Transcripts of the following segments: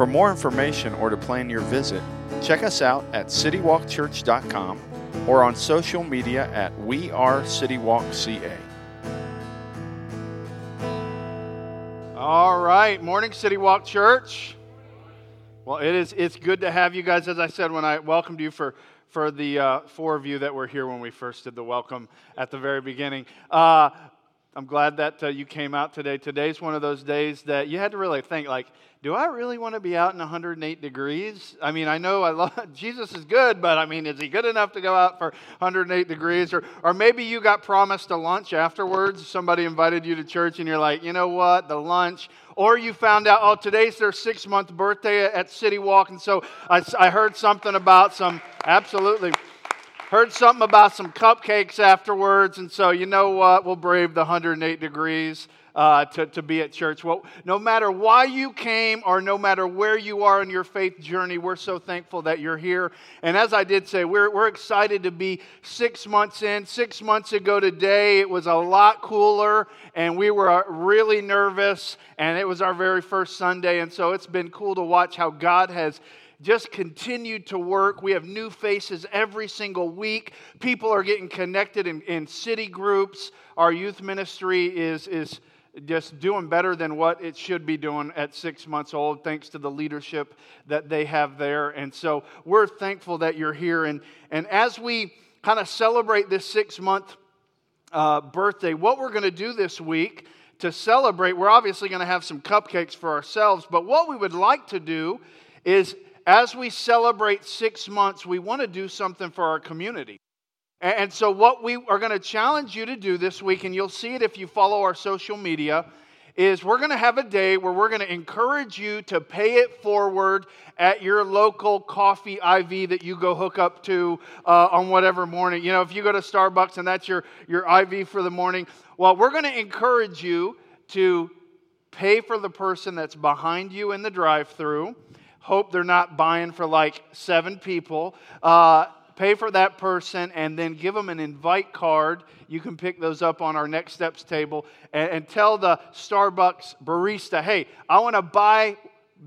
For more information or to plan your visit, check us out at citywalkchurch.com or on social media at We Are CityWalkCA. All right, morning City Walk Church. Well, it is it's good to have you guys. As I said when I welcomed you for for the uh, four of you that were here when we first did the welcome at the very beginning. Uh, I'm glad that uh, you came out today. Today's one of those days that you had to really think, like, do I really want to be out in 108 degrees? I mean, I know I love Jesus is good, but I mean, is he good enough to go out for 108 degrees? Or, or maybe you got promised a lunch afterwards. Somebody invited you to church, and you're like, you know what, the lunch. Or you found out, oh, today's their six month birthday at City Walk, and so I, I heard something about some, absolutely heard something about some cupcakes afterwards, and so you know what? We'll brave the 108 degrees uh, to, to be at church. Well, no matter why you came or no matter where you are in your faith journey, we're so thankful that you're here. And as I did say, we're, we're excited to be six months in. Six months ago today, it was a lot cooler, and we were uh, really nervous, and it was our very first Sunday. And so it's been cool to watch how God has just continued to work. We have new faces every single week. People are getting connected in, in city groups. Our youth ministry is, is just doing better than what it should be doing at six months old, thanks to the leadership that they have there. And so we're thankful that you're here. And, and as we kind of celebrate this six month uh, birthday, what we're going to do this week to celebrate, we're obviously going to have some cupcakes for ourselves, but what we would like to do is as we celebrate six months, we want to do something for our community. And so, what we are going to challenge you to do this week, and you'll see it if you follow our social media, is we're going to have a day where we're going to encourage you to pay it forward at your local coffee IV that you go hook up to uh, on whatever morning. You know, if you go to Starbucks and that's your, your IV for the morning, well, we're going to encourage you to pay for the person that's behind you in the drive through hope they're not buying for like seven people. Uh, pay for that person and then give them an invite card. You can pick those up on our next steps table and, and tell the Starbucks barista, hey, I want to buy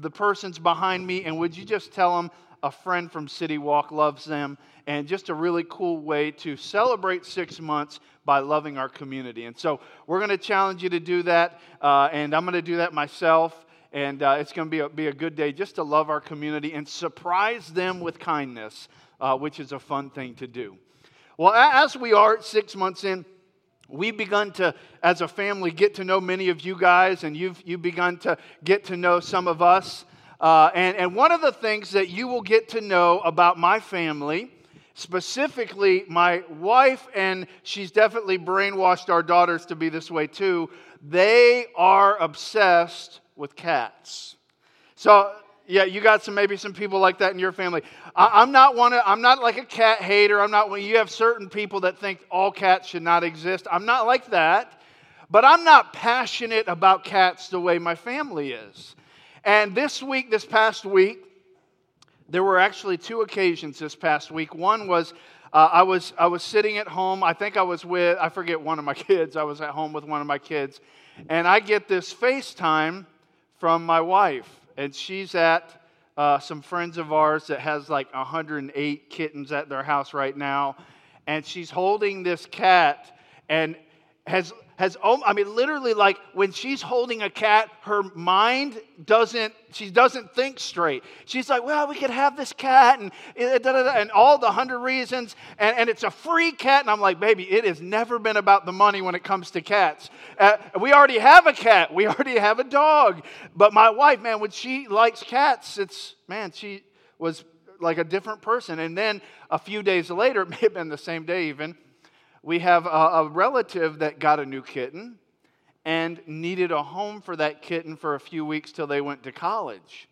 the person's behind me, and would you just tell them a friend from City Walk loves them? And just a really cool way to celebrate six months by loving our community. And so we're going to challenge you to do that, uh, and I'm going to do that myself. And uh, it's going to be a, be a good day just to love our community and surprise them with kindness, uh, which is a fun thing to do. Well, as we are six months in, we've begun to, as a family, get to know many of you guys, and you've, you've begun to get to know some of us. Uh, and, and one of the things that you will get to know about my family, specifically my wife, and she's definitely brainwashed our daughters to be this way too, they are obsessed with cats. So, yeah, you got some maybe some people like that in your family. I, am not one. Of, I'm not like a cat hater. I'm not. You have certain people that think all cats should not exist. I'm not like that. But I'm not passionate about cats the way my family is. And this week, this past week, there were actually two occasions this past week. One was uh, I was I was sitting at home. I think I was with I forget one of my kids. I was at home with one of my kids, and I get this FaceTime from my wife, and she's at uh, some friends of ours that has like 108 kittens at their house right now, and she's holding this cat and has has I mean literally like when she's holding a cat her mind doesn't she doesn't think straight. She's like well we could have this cat and and all the hundred reasons and, and it's a free cat and I'm like baby it has never been about the money when it comes to cats. Uh, we already have a cat we already have a dog but my wife man when she likes cats it's man she was like a different person and then a few days later it may have been the same day even we have a, a relative that got a new kitten and needed a home for that kitten for a few weeks till they went to college.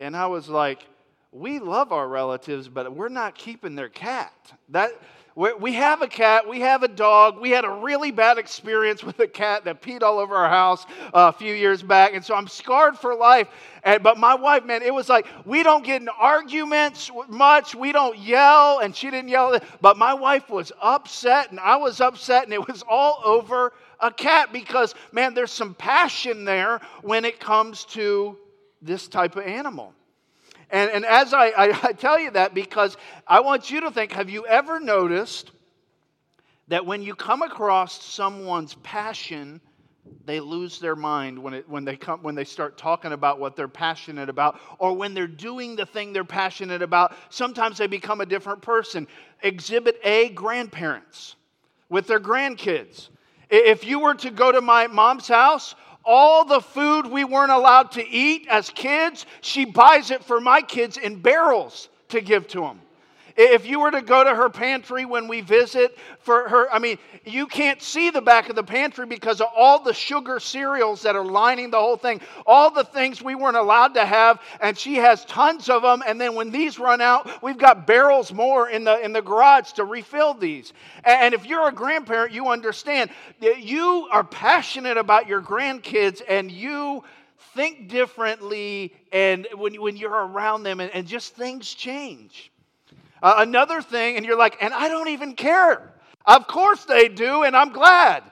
And I was like, we love our relatives, but we're not keeping their cat. That we have a cat, we have a dog. We had a really bad experience with a cat that peed all over our house uh, a few years back, and so I'm scarred for life. And, but my wife, man, it was like we don't get in arguments much, we don't yell, and she didn't yell. But my wife was upset, and I was upset, and it was all over a cat because, man, there's some passion there when it comes to this type of animal. And, and as I, I, I tell you that, because I want you to think have you ever noticed that when you come across someone's passion, they lose their mind when, it, when, they come, when they start talking about what they're passionate about, or when they're doing the thing they're passionate about, sometimes they become a different person. Exhibit A grandparents with their grandkids. If you were to go to my mom's house, all the food we weren't allowed to eat as kids, she buys it for my kids in barrels to give to them. If you were to go to her pantry when we visit for her, I mean, you can't see the back of the pantry because of all the sugar cereals that are lining the whole thing, all the things we weren't allowed to have, and she has tons of them. And then when these run out, we've got barrels more in the in the garage to refill these. And if you're a grandparent, you understand that you are passionate about your grandkids and you think differently and when, when you're around them and, and just things change uh, another thing, and you're like, and I don't even care. Of course they do, and I'm glad.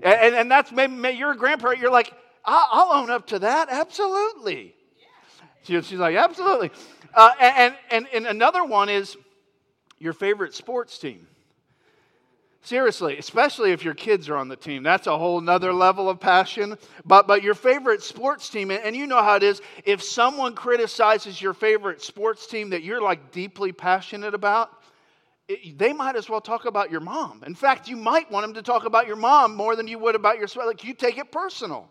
And, and that's maybe, maybe you're a grandparent, you're like, I'll, own up to that, absolutely. She, she's like, absolutely. Uh, and, and, and another one is your favorite sports team. Seriously, especially if your kids are on the team. That's a whole nother level of passion. But, but your favorite sports team, and you know how it is, if someone criticizes your favorite sports team that you're like deeply passionate about, it, they might as well talk about your mom. In fact, you might want them to talk about your mom more than you would about your Like you take it personal.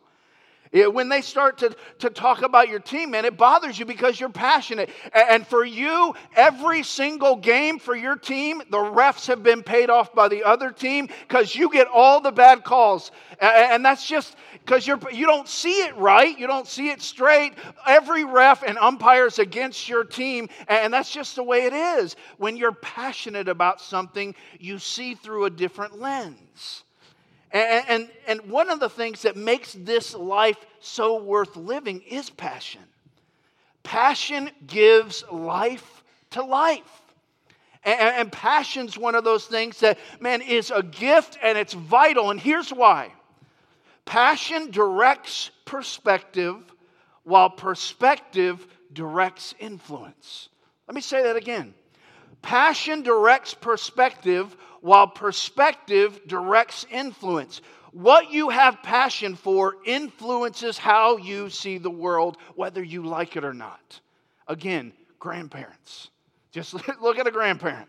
When they start to, to talk about your team, man, it bothers you because you're passionate. And for you, every single game for your team, the refs have been paid off by the other team because you get all the bad calls. And that's just because you're you don't see it right, you don't see it straight. Every ref and umpires against your team, and that's just the way it is. When you're passionate about something, you see through a different lens. And, and, and one of the things that makes this life so worth living is passion. Passion gives life to life. And, and passion's one of those things that, man, is a gift and it's vital. And here's why passion directs perspective, while perspective directs influence. Let me say that again. Passion directs perspective, while perspective directs influence. What you have passion for influences how you see the world, whether you like it or not. Again, grandparents. Just look at a grandparent.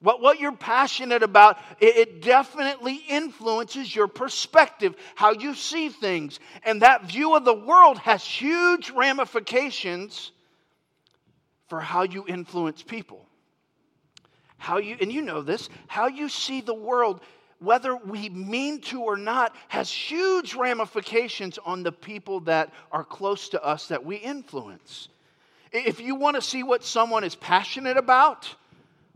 What, what you're passionate about, it, it definitely influences your perspective, how you see things. And that view of the world has huge ramifications for how you influence people how you, and you know this, how you see the world, whether we mean to or not, has huge ramifications on the people that are close to us that we influence. If you want to see what someone is passionate about,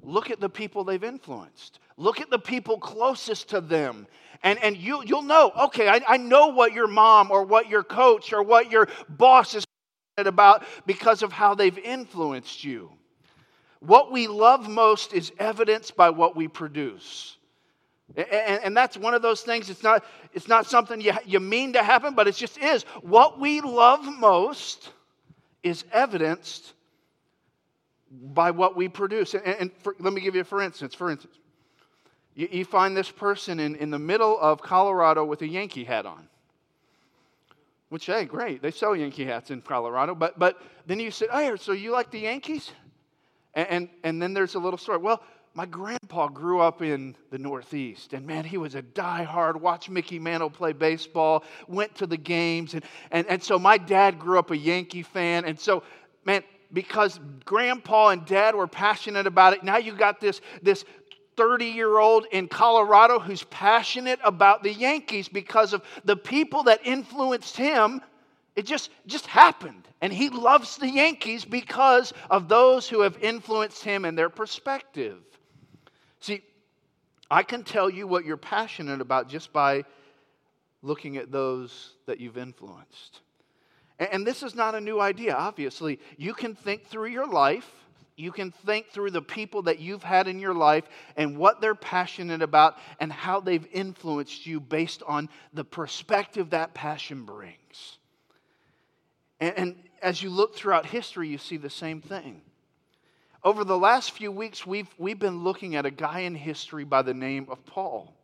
look at the people they've influenced. Look at the people closest to them. And, and you, you'll know, okay, I, I know what your mom or what your coach or what your boss is passionate about because of how they've influenced you. What we love most is evidenced by what we produce. And, and, that's one of those things, it's not, it's not something you, you mean to happen, but it just is. What we love most is evidenced by what we produce. And, and for, let me give you, for instance, for instance, you, you find this person in, in the middle of Colorado with a Yankee hat on. Which, hey, great, they sell Yankee hats in Colorado. But, but then you say, hey, so you like the Yankees? And, and, and then there's a little story. Well, my grandpa grew up in the Northeast, and man, he was a die-hard. Watched Mickey Mantle play baseball, went to the games, and, and, and so my dad grew up a Yankee fan. And so, man, because grandpa and dad were passionate about it, now you got this, this 30 year old in Colorado who's passionate about the Yankees because of the people that influenced him It just, just happened. And he loves the Yankees because of those who have influenced him and their perspective. See, I can tell you what you're passionate about just by looking at those that you've influenced. And this is not a new idea, obviously. You can think through your life, you can think through the people that you've had in your life and what they're passionate about and how they've influenced you based on the perspective that passion brings. And, and as you look throughout history, you see the same thing. Over the last few weeks, we've, we've been looking at a guy in history by the name of Paul.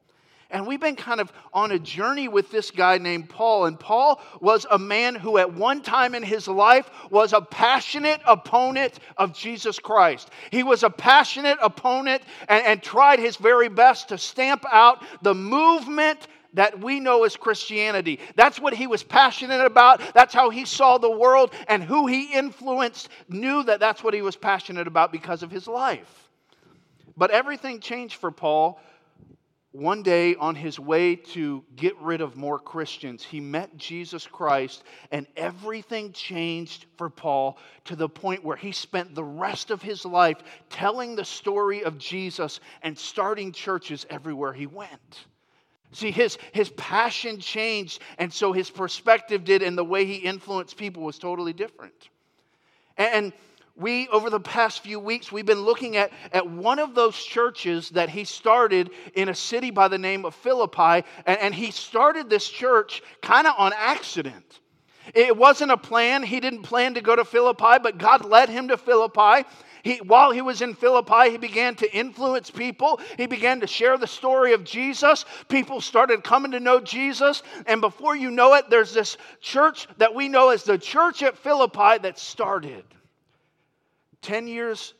And we've been kind of on a journey with this guy named Paul. And Paul was a man who, at one time in his life, was a passionate opponent of Jesus Christ. He was a passionate opponent and, and tried his very best to stamp out the movement that we know as Christianity. That's what he was passionate about. That's how he saw the world. And who he influenced knew that that's what he was passionate about because of his life. But everything changed for Paul one day on his way to get rid of more Christians, he met Jesus Christ, and everything changed for Paul to the point where he spent the rest of his life telling the story of Jesus and starting churches everywhere he went. See, his, his passion changed, and so his perspective did, and the way he influenced people was totally different. And we, over the past few weeks, we've been looking at, at one of those churches that he started in a city by the name of Philippi. And, and he started this church kind of on accident. It wasn't a plan. He didn't plan to go to Philippi, but God led him to Philippi. He, while he was in Philippi, he began to influence people. He began to share the story of Jesus. People started coming to know Jesus. And before you know it, there's this church that we know as the church at Philippi that started. 10 years,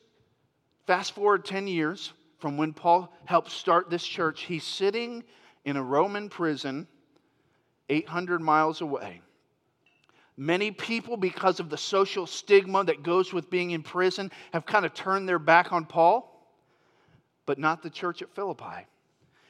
fast forward 10 years from when Paul helped start this church, he's sitting in a Roman prison 800 miles away. Many people, because of the social stigma that goes with being in prison, have kind of turned their back on Paul, but not the church at Philippi.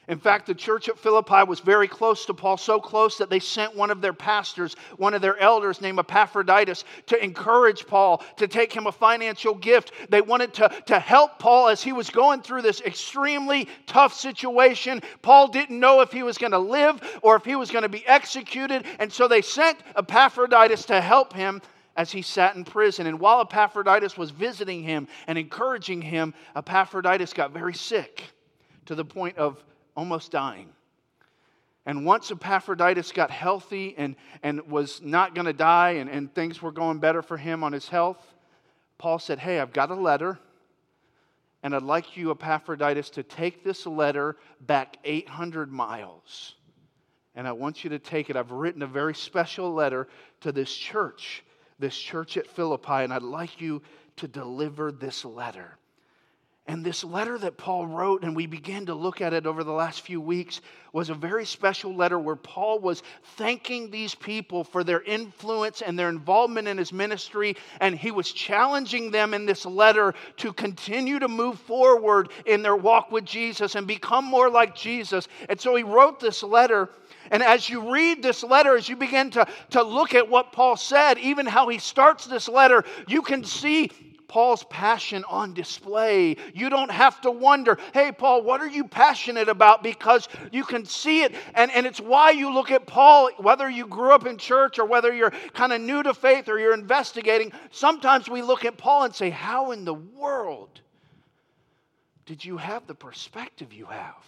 In fact, the church at Philippi was very close to Paul, so close that they sent one of their pastors, one of their elders named Epaphroditus, to encourage Paul, to take him a financial gift. They wanted to, to help Paul as he was going through this extremely tough situation. Paul didn't know if he was going to live or if he was going to be executed, and so they sent Epaphroditus to help him as he sat in prison. And while Epaphroditus was visiting him and encouraging him, Epaphroditus got very sick to the point of almost dying. And once Epaphroditus got healthy and, and was not going to die and, and things were going better for him on his health, Paul said, Hey, I've got a letter, and I'd like you, Epaphroditus, to take this letter back 800 miles. And I want you to take it. I've written a very special letter to this church, this church at Philippi, and I'd like you to deliver this letter. And this letter that Paul wrote, and we began to look at it over the last few weeks, was a very special letter where Paul was thanking these people for their influence and their involvement in his ministry. And he was challenging them in this letter to continue to move forward in their walk with Jesus and become more like Jesus. And so he wrote this letter. And as you read this letter, as you begin to, to look at what Paul said, even how he starts this letter, you can see Paul's passion on display. You don't have to wonder, hey, Paul, what are you passionate about? Because you can see it. And, and it's why you look at Paul, whether you grew up in church or whether you're kind of new to faith or you're investigating. Sometimes we look at Paul and say, how in the world did you have the perspective you have?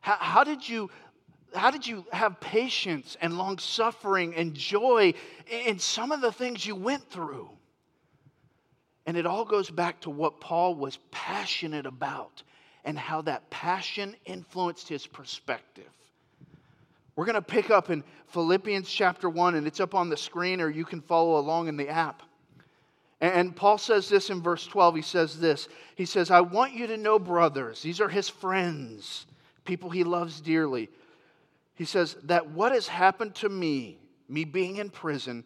How, how did you how did you have patience and long suffering and joy in some of the things you went through? And it all goes back to what Paul was passionate about and how that passion influenced his perspective. We're going to pick up in Philippians chapter 1, and it's up on the screen, or you can follow along in the app. And Paul says this in verse 12. He says this He says, I want you to know, brothers, these are his friends, people he loves dearly. He says, that what has happened to me, me being in prison,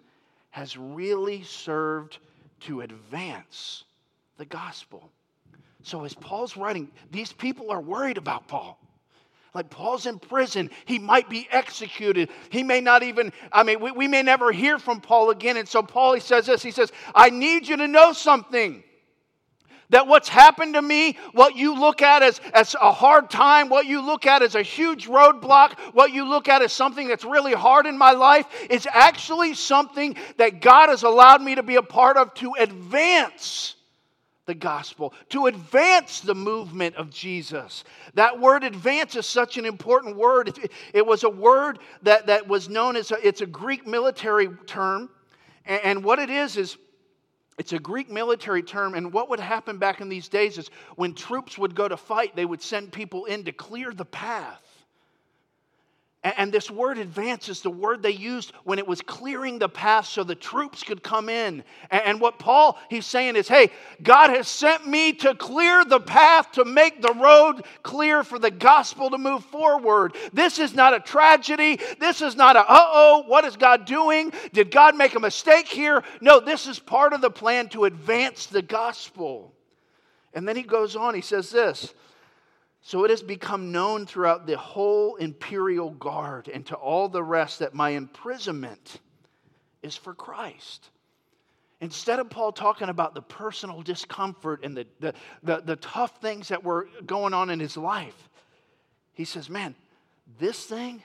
has really served to advance the gospel. So, as Paul's writing, these people are worried about Paul. Like Paul's in prison. He might be executed. He may not even, I mean, we, we may never hear from Paul again. And so Paul, he says this He says, I need you to know something. That what's happened to me, what you look at as, as a hard time, what you look at as a huge roadblock, what you look at as something that's really hard in my life, is actually something that God has allowed me to be a part of to advance the gospel, to advance the movement of Jesus. That word advance is such an important word. It, it was a word that, that was known as, a, it's a Greek military term. And, and what it is, is it's a Greek military term. And what would happen back in these days is when troops would go to fight, they would send people in to clear the path and this word advance is the word they used when it was clearing the path so the troops could come in. And what Paul he's saying is, hey, God has sent me to clear the path to make the road clear for the gospel to move forward. This is not a tragedy. This is not a uh-oh, what is God doing? Did God make a mistake here? No, this is part of the plan to advance the gospel. And then he goes on, he says this. So it has become known throughout the whole imperial guard and to all the rest that my imprisonment is for Christ. Instead of Paul talking about the personal discomfort and the, the, the, the, tough things that were going on in his life, he says, Man, this thing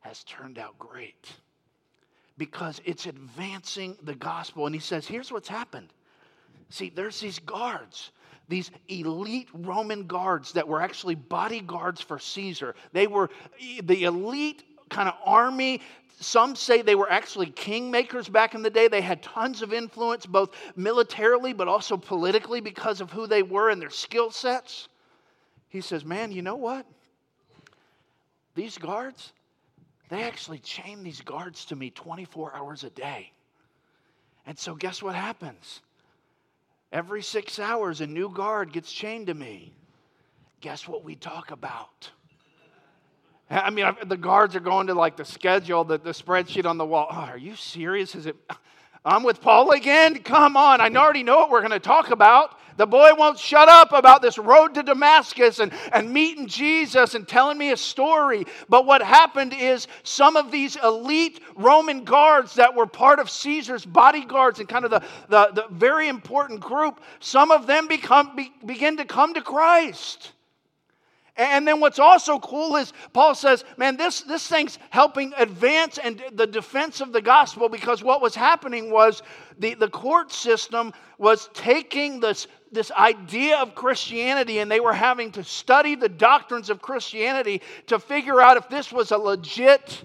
has turned out great because it's advancing the gospel. And he says, Here's what's happened. See, there's these guards these elite Roman guards that were actually bodyguards for Caesar. They were the elite kind of army. Some say they were actually kingmakers back in the day. They had tons of influence, both militarily but also politically, because of who they were and their skill sets. He says, Man, you know what? These guards, they actually chain these guards to me 24 hours a day. And so, guess what happens? Every six hours, a new guard gets chained to me. Guess what we talk about? I mean, the guards are going to like the schedule, the, the spreadsheet on the wall. Oh, are you serious? Is it? I'm with Paul again? Come on. I already know what we're going to talk about. The boy won't shut up about this road to Damascus and, and meeting Jesus and telling me a story. But what happened is some of these elite Roman guards that were part of Caesar's bodyguards and kind of the, the, the very important group, some of them become, be, begin to come to Christ. And then what's also cool is Paul says, man, this, this thing's helping advance and the defense of the gospel because what was happening was the, the court system was taking this, this idea of Christianity and they were having to study the doctrines of Christianity to figure out if this was a legit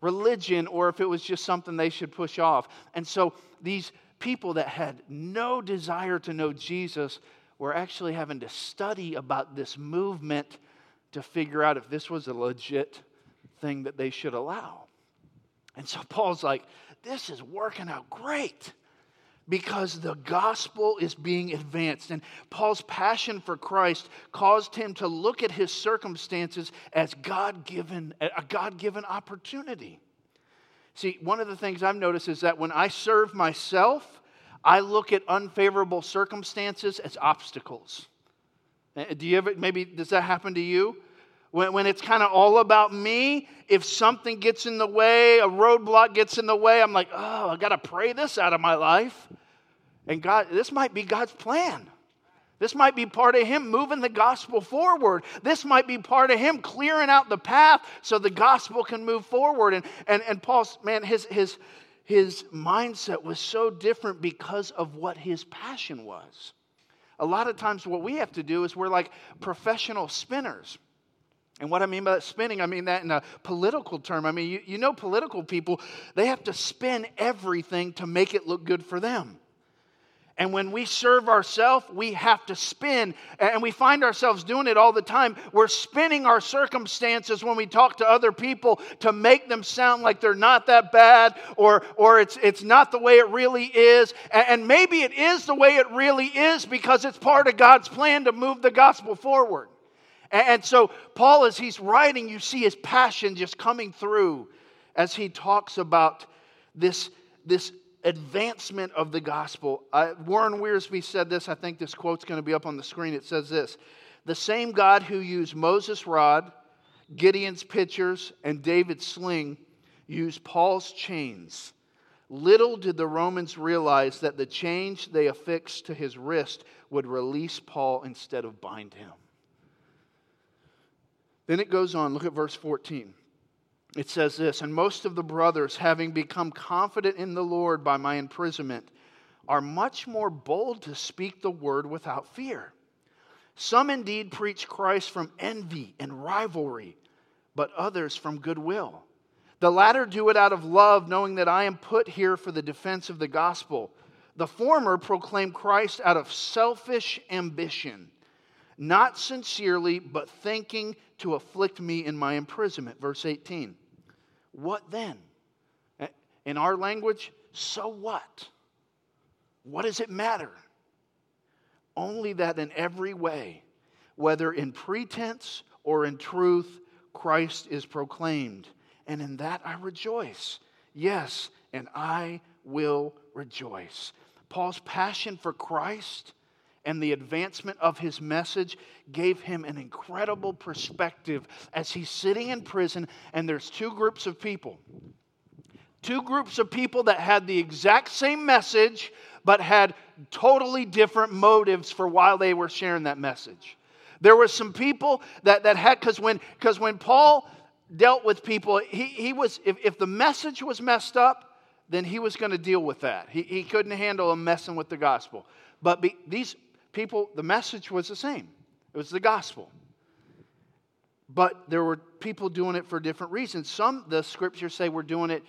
religion or if it was just something they should push off. And so these people that had no desire to know Jesus we're actually having to study about this movement to figure out if this was a legit thing that they should allow. And so Paul's like, this is working out great because the gospel is being advanced. And Paul's passion for Christ caused him to look at his circumstances as God given, a God given opportunity. See, one of the things I've noticed is that when I serve myself, I look at unfavorable circumstances as obstacles. Eh, do you ever, maybe, does that happen to you? When, when it's kind of all about me, if something gets in the way, a roadblock gets in the way, I'm like, oh, I got to pray this out of my life. And God, this might be God's plan. This might be part of Him moving the gospel forward. This might be part of Him clearing out the path so the gospel can move forward. And, and, and Paul's, man, his, his, his mindset was so different because of what his passion was. A lot of times, what we have to do is we're like professional spinners. And what I mean by spinning, I mean that in a political term. I mean, you, you know, political people, they have to spin everything to make it look good for them. And when we serve ourselves, we have to spin. And we find ourselves doing it all the time. We're spinning our circumstances when we talk to other people to make them sound like they're not that bad or, or it's, it's not the way it really is. And maybe it is the way it really is because it's part of God's plan to move the gospel forward. And so, Paul, as he's writing, you see his passion just coming through as he talks about this, this advancement of the gospel. Uh, Warren Wiersbe said this. I think this quote's going to be up on the screen. It says this The same God who used Moses' rod Gideon's pitchers, and David's sling used Paul's chains. Little did the Romans realize that the chains they affixed to his wrist would release Paul instead of bind him. Then it goes on, look at verse 14. It says this And most of the brothers, having become confident in the Lord by my imprisonment, are much more bold to speak the word without fear. Some indeed preach Christ from envy and rivalry, but others from goodwill. The latter do it out of love, knowing that I am put here for the defense of the gospel. The former proclaim Christ out of selfish ambition, not sincerely, but thinking to afflict me in my imprisonment. Verse 18. What then? In our language, so what? What does it matter? Only that in every way, whether in pretense or in truth, Christ is proclaimed. And in that I rejoice. Yes, and I will rejoice. Paul's passion for Christ and the advancement of his message gave him an incredible perspective as he's sitting in prison and there's two groups of people two groups of people that had the exact same message but had totally different motives for why they were sharing that message. There were some people that, that had, because when, cause when Paul dealt with people, he, he was, if, if the message was messed up, then he was going to deal with that. He, he couldn't handle them messing with the gospel. But be, these people, the message was the same it was the gospel. But there were people doing it for different reasons. Some, the scriptures say, were doing it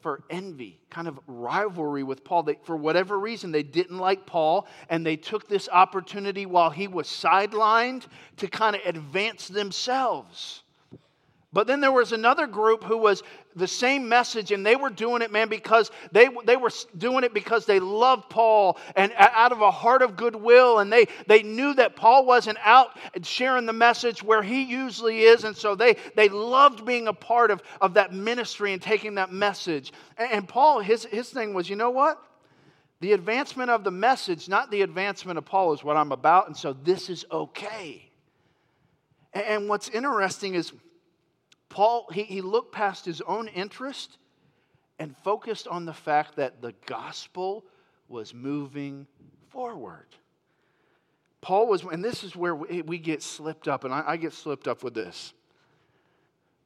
for envy, kind of rivalry with Paul. They, for whatever reason, they didn't like Paul, and they took this opportunity while he was sidelined to kind of advance themselves. But then there was another group who was the same message, and they were doing it, man, because they, they were doing it because they loved Paul and out of a heart of goodwill. And they, they knew that Paul wasn't out sharing the message where he usually is. And so they, they loved being a part of, of that ministry and taking that message. And, and Paul, his, his thing was, you know what? The advancement of the message, not the advancement of Paul, is what I'm about. And so this is okay. And what's interesting is, Paul, he, he looked past his own interest and focused on the fact that the gospel was moving forward. Paul was, and this is where we, we get slipped up, and I, I get slipped up with this.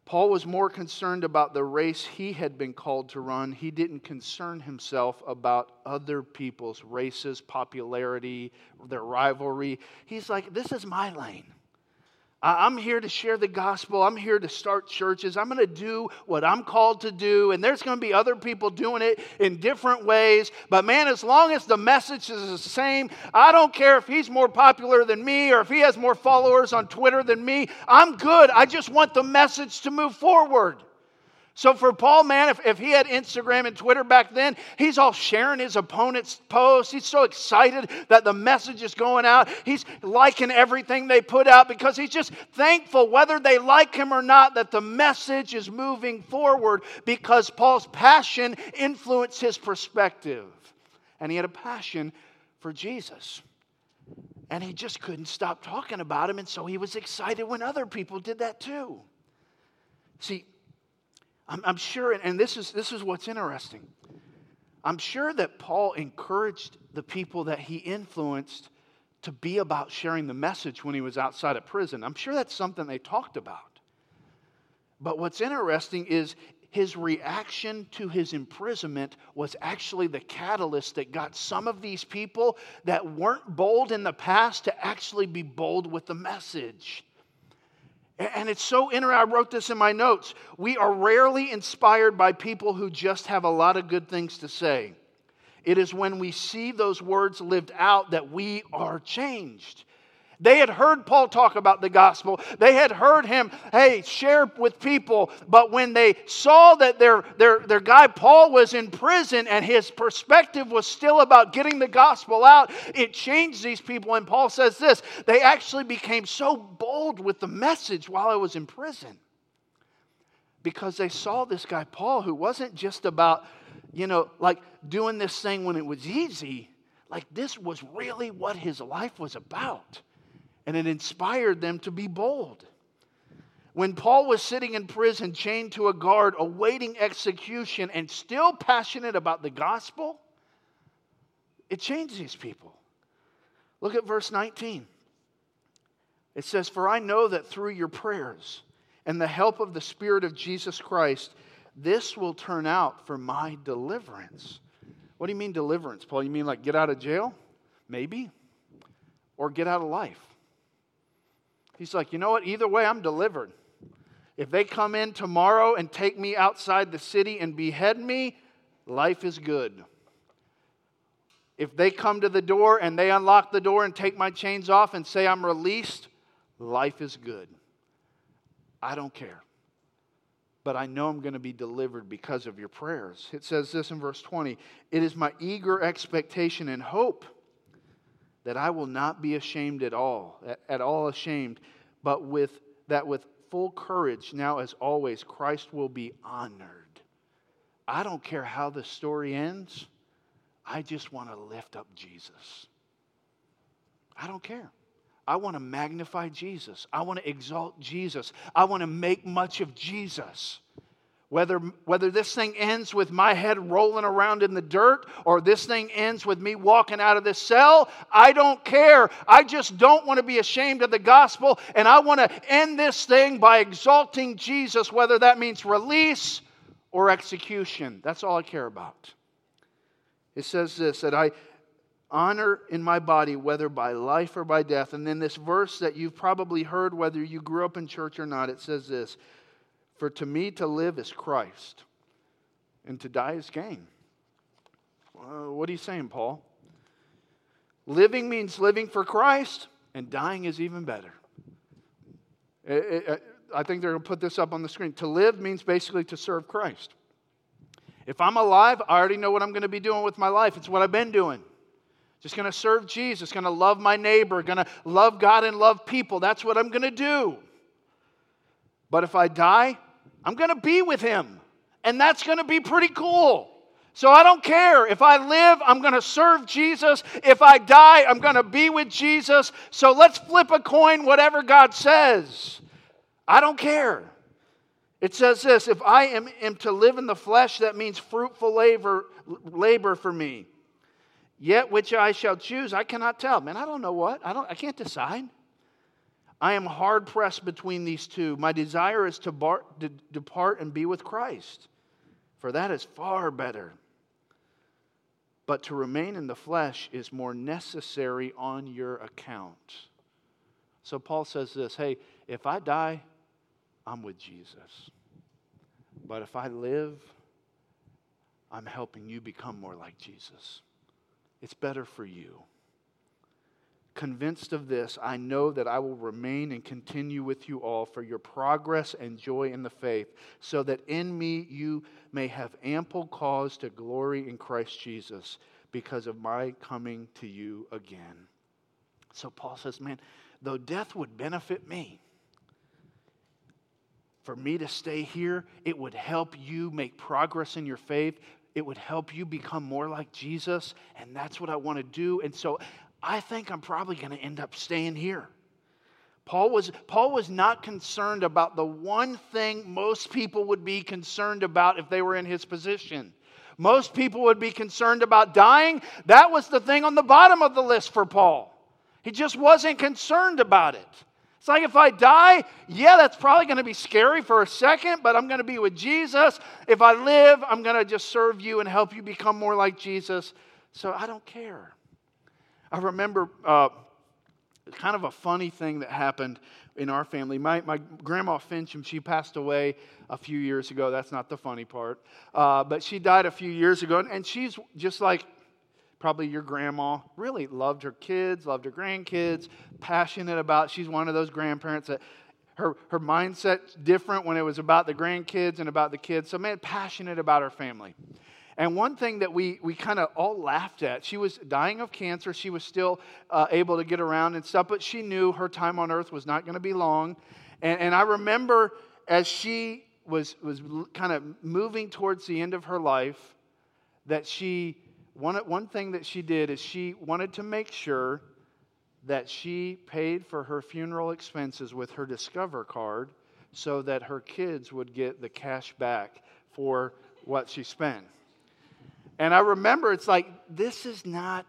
Paul was more concerned about the race he had been called to run. He didn't concern himself about other people's races, popularity, their rivalry. He's like, this is my lane. I'm here to share the gospel. I'm here to start churches. I'm going to do what I'm called to do. And there's going to be other people doing it in different ways. But man, as long as the message is the same, I don't care if he's more popular than me or if he has more followers on Twitter than me. I'm good. I just want the message to move forward. So for Paul, man, if, if he had Instagram and Twitter back then, he's all sharing his opponent's posts. He's so excited that the message is going out. He's liking everything they put out because he's just thankful, whether they like him or not, that the message is moving forward because Paul's passion influenced his perspective. And he had a passion for Jesus. And he just couldn't stop talking about him. And so he was excited when other people did that too. See, I'm, I'm sure, and this is, this is what's interesting. I'm sure that Paul encouraged the people that he influenced to be about sharing the message when he was outside of prison. I'm sure that's something they talked about. But what's interesting is his reaction to his imprisonment was actually the catalyst that got some of these people that weren't bold in the past to actually be bold with the message. And it's so interesting. I wrote this in my notes. We are rarely inspired by people who just have a lot of good things to say. It is when we see those words lived out that we are changed. They had heard Paul talk about the gospel. They had heard him, hey, share with people. But when they saw that their, their, their guy Paul was in prison and his perspective was still about getting the gospel out, it changed these people. And Paul says this they actually became so bold with the message while I was in prison because they saw this guy Paul who wasn't just about, you know, like doing this thing when it was easy. Like this was really what his life was about and it inspired them to be bold. When Paul was sitting in prison, chained to a guard, awaiting execution, and still passionate about the gospel, it changed these people. Look at verse 19. It says, For I know that through your prayers and the help of the Spirit of Jesus Christ, this will turn out for my deliverance. What do you mean deliverance, Paul? You mean like get out of jail? Maybe. Or get out of life. He's like, you know what? Either way, I'm delivered. If they come in tomorrow and take me outside the city and behead me, life is good. If they come to the door and they unlock the door and take my chains off and say I'm released, life is good. I don't care. But I know I'm going to be delivered because of your prayers. It says this in verse 20 It is my eager expectation and hope that I will not be ashamed at all, at all ashamed, but with that with full courage, now as always, Christ will be honored. I don't care how the story ends. I just want to lift up Jesus. I don't care. I want to magnify Jesus. I want to exalt Jesus. I want to make much of Jesus. Whether, whether this thing ends with my head rolling around in the dirt or this thing ends with me walking out of this cell, I don't care. I just don't want to be ashamed of the gospel, and I want to end this thing by exalting Jesus, whether that means release or execution. That's all I care about. It says this that I honor in my body, whether by life or by death. And then this verse that you've probably heard, whether you grew up in church or not, it says this For to me to live is Christ, and to die is gain. Uh, what are you saying, Paul? Living means living for Christ, and dying is even better. It, it, I think they're going to put this up on the screen. To live means basically to serve Christ. If I'm alive, I already know what I'm going to be doing with my life. It's what I've been doing. Just going to serve Jesus, going to love my neighbor, going to love God and love people. That's what I'm going to do. But if I die, I'm going to be with him. And that's going to be pretty cool. So I don't care. If I live, I'm going to serve Jesus. If I die, I'm going to be with Jesus. So let's flip a coin, whatever God says. I don't care. It says this if I am, am to live in the flesh, that means fruitful labor, labor for me. Yet which I shall choose, I cannot tell. Man, I don't know what. I, don't, I can't decide. I am hard pressed between these two. My desire is to, bar, to depart and be with Christ, for that is far better. But to remain in the flesh is more necessary on your account. So Paul says this hey, if I die, I'm with Jesus. But if I live, I'm helping you become more like Jesus. It's better for you. Convinced of this, I know that I will remain and continue with you all for your progress and joy in the faith, so that in me you may have ample cause to glory in Christ Jesus because of my coming to you again. So Paul says, Man, though death would benefit me, for me to stay here, it would help you make progress in your faith. It would help you become more like Jesus, and that's what I want to do. And so I think I'm probably going to end up staying here. Paul was, Paul was not concerned about the one thing most people would be concerned about if they were in his position. Most people would be concerned about dying. That was the thing on the bottom of the list for Paul. He just wasn't concerned about it. It's like if I die, yeah, that's probably going to be scary for a second, but I'm going to be with Jesus. If I live, I'm going to just serve you and help you become more like Jesus. So I don't care. I remember uh, kind of a funny thing that happened in our family. My, my grandma Fincham, she passed away a few years ago. That's not the funny part. Uh, but she died a few years ago, and she's just like probably your grandma, really loved her kids, loved her grandkids, passionate about. She's one of those grandparents that her, her mindset's different when it was about the grandkids and about the kids. So, man, passionate about her family. And one thing that we, we kind of all laughed at, she was dying of cancer. She was still uh, able to get around and stuff, but she knew her time on earth was not going to be long. And, and I remember as she was, was kind of moving towards the end of her life, that she one, one thing that she did is she wanted to make sure that she paid for her funeral expenses with her Discover card so that her kids would get the cash back for what she spent. And I remember it's like, this is not,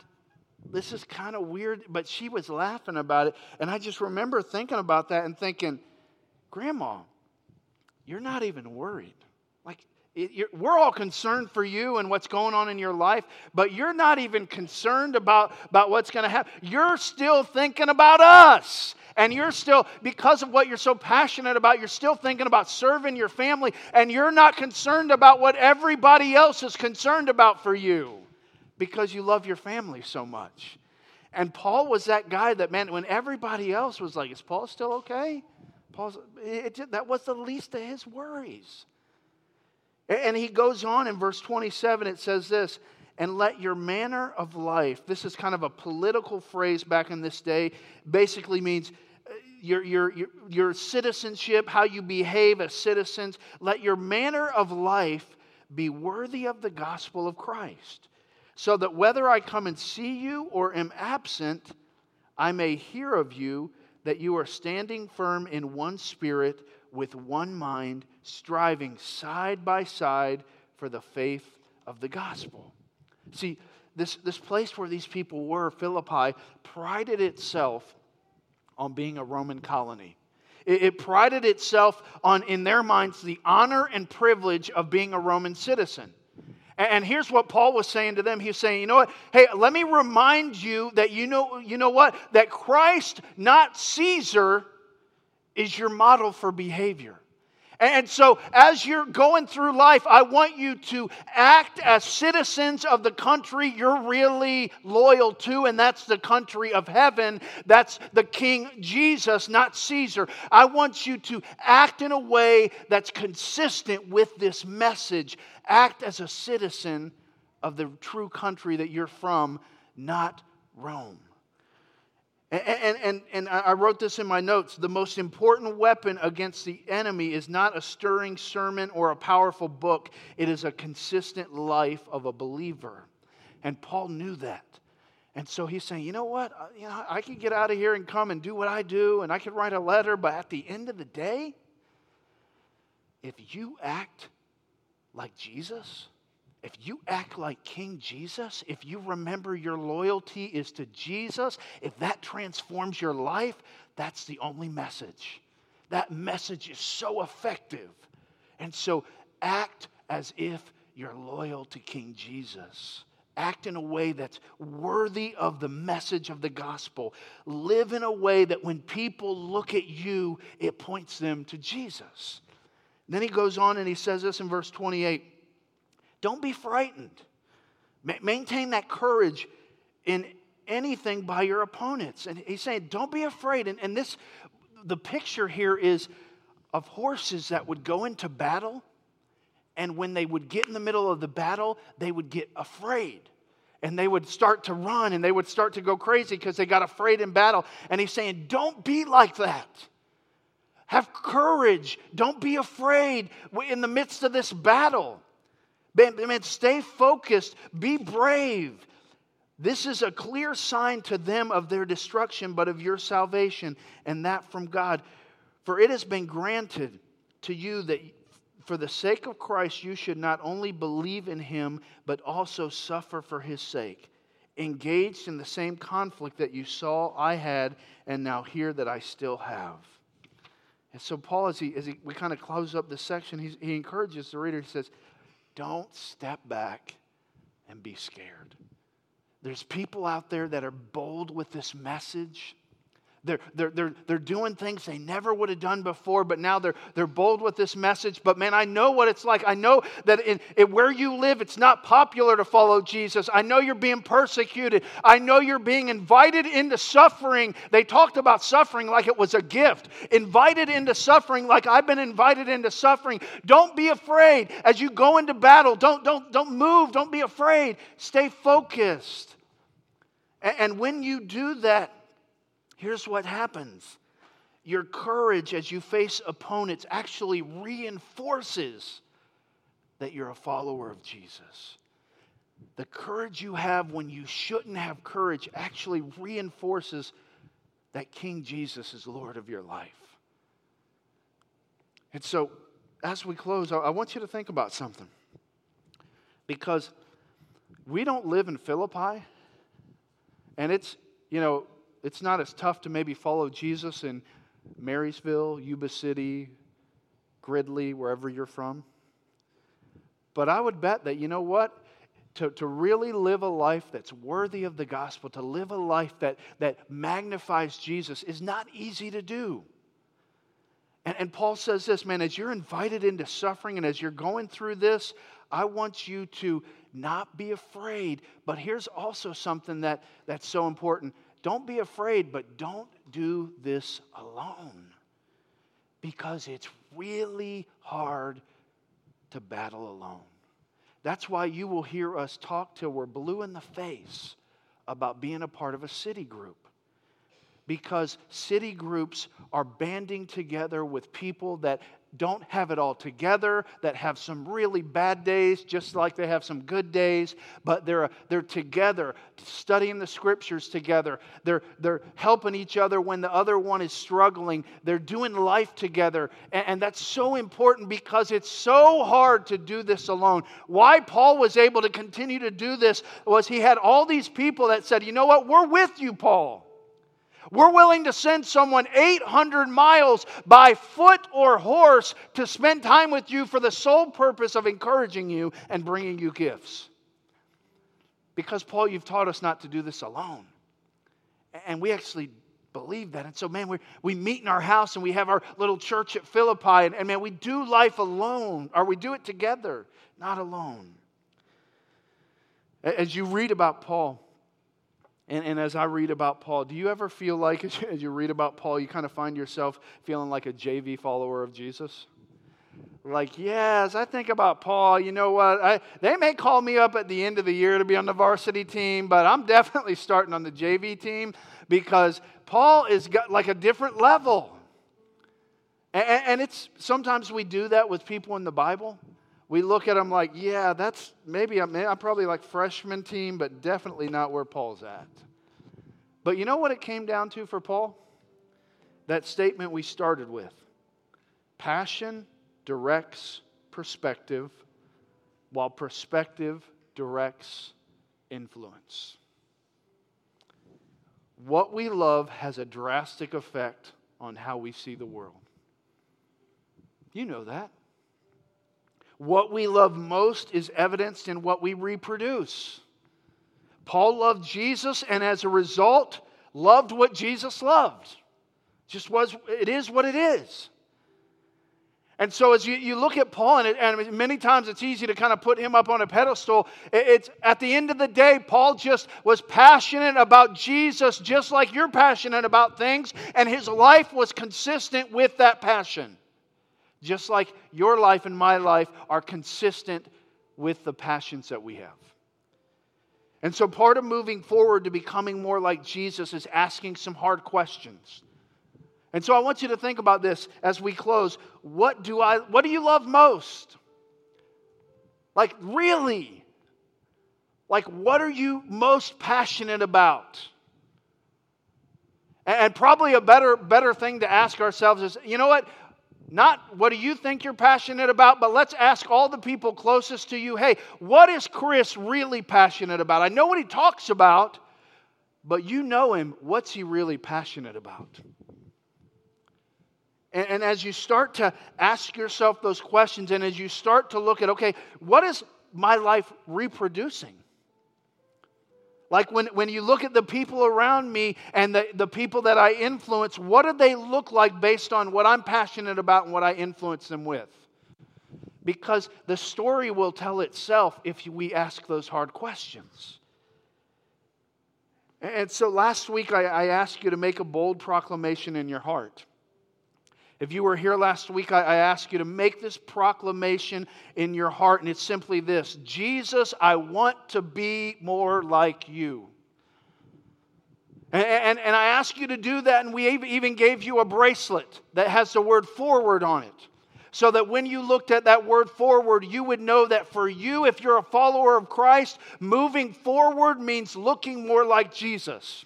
this is kind of weird, but she was laughing about it. And I just remember thinking about that and thinking, Grandma, you're not even worried. Like, it, we're all concerned for you and what's going on in your life, but you're not even concerned about, about what's going to happen. You're still thinking about us. And you're still, because of what you're so passionate about, you're still thinking about serving your family, and you're not concerned about what everybody else is concerned about for you because you love your family so much. And Paul was that guy that, man, when everybody else was like, is Paul still okay? Paul's, it, it, that was the least of his worries. And he goes on in verse 27, it says this, and let your manner of life, this is kind of a political phrase back in this day, basically means uh, your, your, your, your citizenship, how you behave as citizens, let your manner of life be worthy of the gospel of Christ, so that whether I come and see you or am absent, I may hear of you that you are standing firm in one spirit with one mind, striving side by side for the faith of the gospel. See, this, this place where these people were, Philippi, prided itself on being a Roman colony. It, it prided itself on, in their minds, the honor and privilege of being a Roman citizen. And here's what Paul was saying to them. He was saying, you know what? Hey, let me remind you that you know, you know what? That Christ, not Caesar, is your model for behavior. And so, as you're going through life, I want you to act as citizens of the country you're really loyal to, and that's the country of heaven. That's the King Jesus, not Caesar. I want you to act in a way that's consistent with this message. Act as a citizen of the true country that you're from, not Rome. And, and, and I wrote this in my notes. The most important weapon against the enemy is not a stirring sermon or a powerful book, it is a consistent life of a believer. And Paul knew that. And so he's saying, you know what? You know, I could get out of here and come and do what I do, and I could write a letter, but at the end of the day, if you act like Jesus, if you act like King Jesus, if you remember your loyalty is to Jesus, if that transforms your life, that's the only message. That message is so effective. And so act as if you're loyal to King Jesus. Act in a way that's worthy of the message of the gospel. Live in a way that when people look at you, it points them to Jesus. then he goes on and he says this in verse 28 don't be frightened. Maintain that courage in anything by your opponents. And he's saying, don't be afraid. And, and this, the picture here is of horses that would go into battle. And when they would get in the middle of the battle, they would get afraid. And they would start to run and they would start to go crazy because they got afraid in battle. And he's saying, don't be like that. Have courage. Don't be afraid in the midst of this battle. Man, stay focused, be brave. This is a clear sign to them of their destruction, but of your salvation, and that from God. For it has been granted to you that for the sake of Christ you should not only believe in him, but also suffer for his sake. Engaged in the same conflict that you saw I had, and now hear that I still have. And so, Paul, as, he, as he, we kind of close up this section, he encourages the reader. He says, don't step back and be scared. There's people out there that are bold with this message. They're, they're, they're, they're doing things they never would have done before, but now they're, they're bold with this message. But man, I know what it's like. I know that in, in where you live, it's not popular to follow Jesus. I know you're being persecuted. I know you're being invited into suffering. They talked about suffering like it was a gift. Invited into suffering like I've been invited into suffering. Don't be afraid as you go into battle. Don't, don't, don't move. Don't be afraid. Stay focused. and, and when you do that, Here's what happens your courage as you face opponents actually reinforces that you're a follower of Jesus. The courage you have when you shouldn't have courage actually reinforces that King Jesus is Lord of your life. And so, as we close, I want you to think about something. Because we don't live in Philippi, and it's, you know, it's not as tough to maybe follow Jesus in Marysville, Yuba City, Gridley, wherever you're from. But I would bet that, you know what? To, to really live a life that's worthy of the gospel, to live a life that, that magnifies Jesus, is not easy to do. And, and Paul says this, man, as you're invited into suffering and as you're going through this, I want you to not be afraid. But here's also something that, that's so important don't be afraid, but don't do this alone because it's really hard to battle alone. That's why you will hear us talk till we're blue in the face about being a part of a city group. Because city groups are banding together with people that don't have it all together, that have some really bad days, just like they have some good days, but they're, they're together, studying the scriptures together. They're, they're helping each other when the other one is struggling. They're doing life together. And, and that's so important because it's so hard to do this alone. Why Paul was able to continue to do this was he had all these people that said, you know what, we're with you, Paul. We're willing to send someone 800 miles by foot or horse to spend time with you for the sole purpose of encouraging you and bringing you gifts. Because, Paul, you've taught us not to do this alone. And we actually believe that. And so, man, we, we meet in our house and we have our little church at Philippi. And, and man, we do life alone, or we do it together, not alone. As you read about Paul, and, and as I read about Paul, do you ever feel like, as you, read about Paul, you kind of find yourself feeling like a JV follower of Jesus? Like, yes, I think about Paul. You know what? I, they may call me up at the end of the year to be on the varsity team, but I'm definitely starting on the JV team because Paul is got like a different level. And, and it's sometimes we do that with people in the Bible we look at them like, yeah, that's maybe I'm, I'm probably like freshman team, but definitely not where Paul's at. But you know what it came down to for Paul? That statement we started with passion directs perspective, while perspective directs influence. What we love has a drastic effect on how we see the world. You know that. What we love most is evidenced in what we reproduce. Paul loved Jesus and as a result loved what Jesus loved. Just was it is what it is. And so, as you, you look at Paul, and, it, and many times it's easy to kind of put him up on a pedestal. It, it's at the end of the day, Paul just was passionate about Jesus, just like you're passionate about things, and his life was consistent with that passion just like your life and my life are consistent with the passions that we have. And so, part of moving forward to becoming more like Jesus is asking some hard questions. And so, I want you to think about this as we close. What do, I, what do you love most? Like, really? Like, what are you most passionate about? And probably a better, better thing to ask ourselves is you know what? Not what do you think you're passionate about, but let's ask all the people closest to you hey, what is Chris really passionate about? I know what he talks about, but you know him. What's he really passionate about? And, and, as you start to ask yourself those questions, and as you start to look at, okay, what is my life reproducing? Like when, when you look at the people around me and the, the people that I influence, what do they look like based on what I'm passionate about and what I influence them with? Because the story will tell itself if we ask those hard questions. And so last week I, I asked you to make a bold proclamation in your heart. If you were here last week, I, I ask you to make this proclamation in your heart, and it's simply this Jesus, I want to be more like you. And, and, and, I ask you to do that, and we even gave you a bracelet that has the word forward on it. So that when you looked at that word forward, you would know that for you, if you're a follower of Christ, moving forward means looking more like Jesus.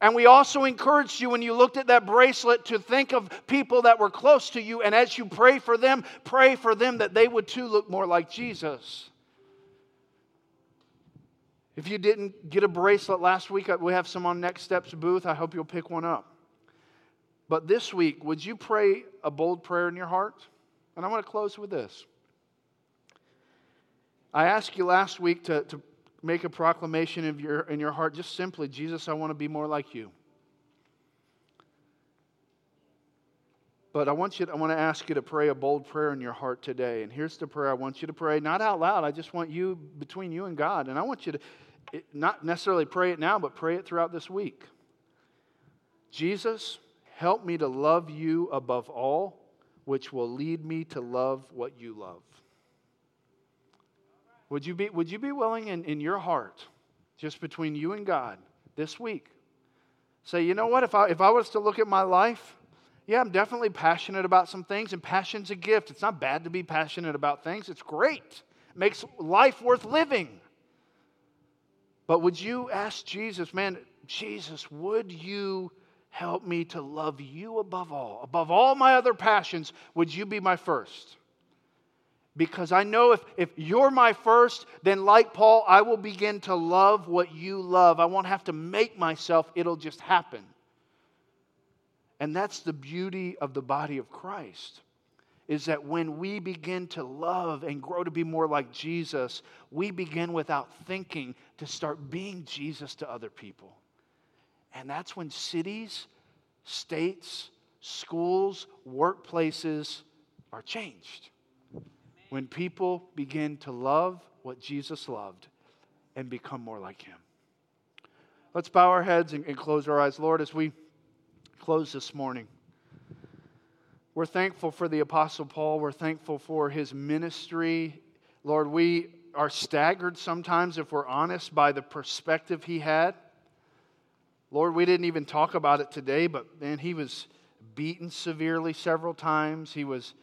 And we also encouraged you when you looked at that bracelet to think of people that were close to you. And as you pray for them, pray for them that they would too look more like Jesus. If you didn't get a bracelet last week, uh, we have some on Next Steps booth. I hope you'll pick one up. But this week, would you pray a bold prayer in your heart? And I want to close with this. I asked you last week to, to make a proclamation of your, in your heart, just simply, Jesus, I want to be more like you. But I want you to, I want to ask you to pray a bold prayer in your heart today. And here's the prayer I want you to pray, not out loud. I just want you between you and God. And I want you to not necessarily pray it now, but pray it throughout this week. Jesus, help me to love you above all, which will lead me to love what you love. Would you be, would you be willing in, in your heart, just between you and God, this week, say, you know what, if I, if I was to look at my life, yeah, I'm definitely passionate about some things, and passion's a gift. It's not bad to be passionate about things, it's great. It makes life worth living. But would you ask Jesus, man, Jesus, would you help me to love you above all? Above all my other passions, would you be my first? Because I know if, if you're my first, then like Paul, I will begin to love what you love. I won't have to make myself, it'll just happen. And that's the beauty of the body of Christ. Is that when we begin to love and grow to be more like Jesus, we begin without thinking to start being Jesus to other people. And that's when cities, states, schools, workplaces are changed when people begin to love what Jesus loved and become more like him. Let's bow our heads and, and close our eyes. Lord, as we close this morning, we're thankful for the Apostle Paul. We're thankful for his ministry. Lord, we are staggered sometimes, if we're honest, by the perspective he had. Lord, we didn't even talk about it today, but man, he was beaten severely several times. He was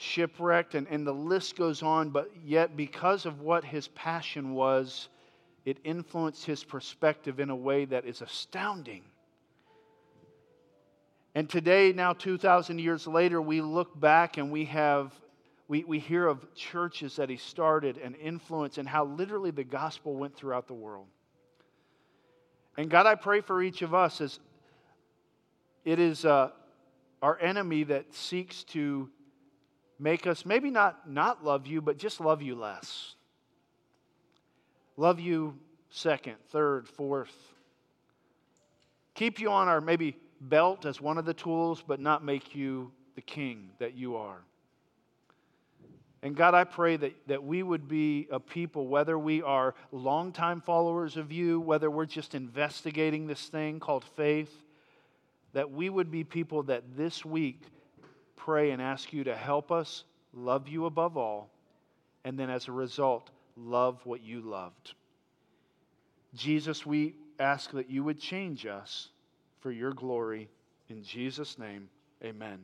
shipwrecked, and, and the list goes on. But yet, because of what his passion was, it influenced his perspective in a way that is astounding. And today, now 2,000 years later, we look back and we have. We, we hear of churches that he started and influence and how literally the gospel went throughout the world. And God, I pray for each of us as it is uh, our enemy that seeks to make us maybe not not love you, but just love you less. Love you second, third, fourth. Keep you on our maybe belt as one of the tools, but not make you the king that you are. And God, I pray that, that we would be a people, whether we are longtime followers of you, whether we're just investigating this thing called faith, that we would be people that this week pray and ask you to help us love you above all, and then as a result, love what you loved. Jesus, we ask that you would change us for your glory. In Jesus' name, amen.